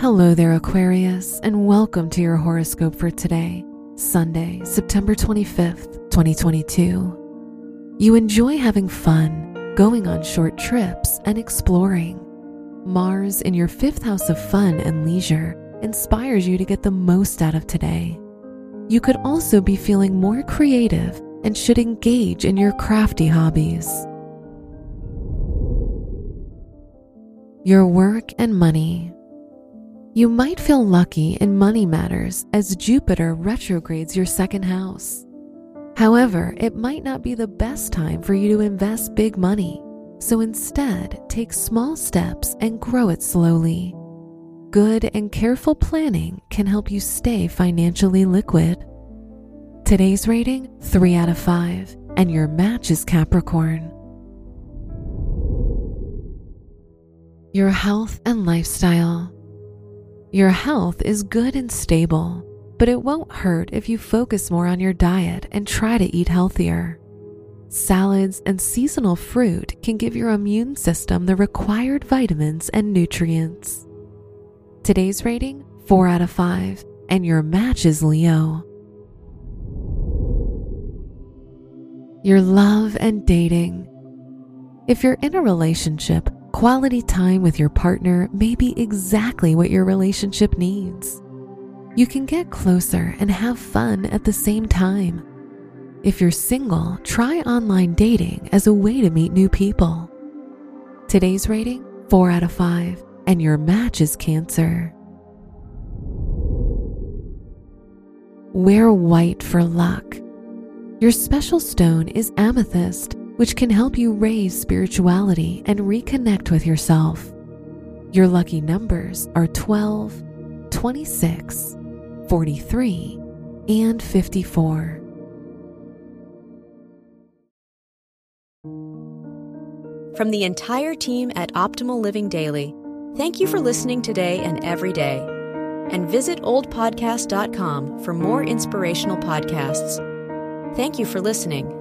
Hello there, Aquarius, and welcome to your horoscope for today, Sunday, September 25th, 2022. You enjoy having fun, going on short trips, and exploring. Mars in your fifth house of fun and leisure inspires you to get the most out of today. You could also be feeling more creative and should engage in your crafty hobbies. Your work and money. You might feel lucky in money matters as Jupiter retrogrades your second house. However, it might not be the best time for you to invest big money, so instead take small steps and grow it slowly. Good and careful planning can help you stay financially liquid. Today's rating 3 out of 5, and your match is Capricorn. Your health and lifestyle. Your health is good and stable, but it won't hurt if you focus more on your diet and try to eat healthier. Salads and seasonal fruit can give your immune system the required vitamins and nutrients. Today's rating 4 out of 5, and your match is Leo. Your love and dating. If you're in a relationship, Quality time with your partner may be exactly what your relationship needs. You can get closer and have fun at the same time. If you're single, try online dating as a way to meet new people. Today's rating 4 out of 5, and your match is Cancer. Wear white for luck. Your special stone is amethyst which can help you raise spirituality and reconnect with yourself. Your lucky numbers are 12, 26, 43, and 54. From the entire team at Optimal Living Daily, thank you for listening today and every day. And visit oldpodcast.com for more inspirational podcasts. Thank you for listening.